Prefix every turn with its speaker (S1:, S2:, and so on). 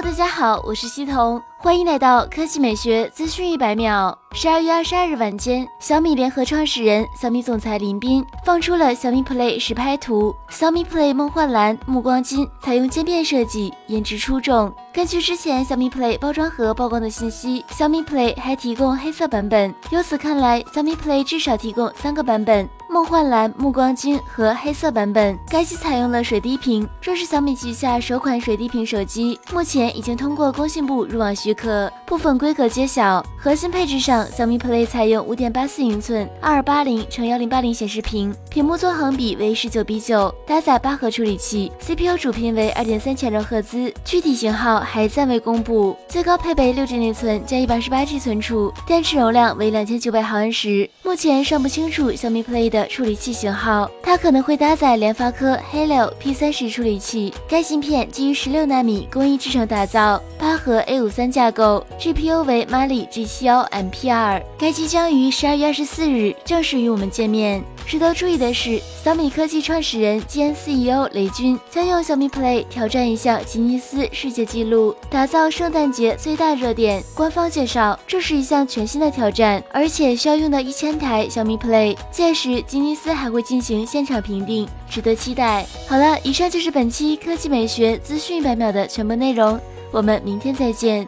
S1: 大家好，我是西彤，欢迎来到科技美学资讯一百秒。十二月二十二日晚间，小米联合创始人、小米总裁林斌放出了小米 Play 实拍图。小米 Play 梦幻蓝、暮光金采用渐变设计，颜值出众。根据之前小米 Play 包装盒曝光的信息，小米 Play 还提供黑色版本。由此看来，小米 Play 至少提供三个版本。梦幻蓝、暮光金和黑色版本，该机采用了水滴屏，这是小米旗下首款水滴屏手机，目前已经通过工信部入网许可，部分规格揭晓。核心配置上，小米 Play 采用五点八四英寸二二八零乘幺零八零显示屏，屏幕纵横比为十九比九，搭载八核处理器，CPU 主频为二点三千兆赫兹，具体型号还暂未公布。最高配备六 G 内存加一百二十八 G 存储，电池容量为两千九百毫安时。目前尚不清楚小米 Play 的。处理器型号，它可能会搭载联发科 Helio P 三十处理器，该芯片基于十六纳米工艺制成打造，八核 A 五三架构，GPU 为 Mali G 七幺 MPR。该机将于十二月二十四日正式与我们见面。值得注意的是，小米科技创始人兼 CEO 雷军将用小米 Play 挑战一项吉尼斯世界纪录，打造圣诞节最大热点。官方介绍，这是一项全新的挑战，而且需要用到一千台小米 Play。届时，吉尼斯还会进行现场评定，值得期待。好了，以上就是本期科技美学资讯百秒的全部内容，我们明天再见。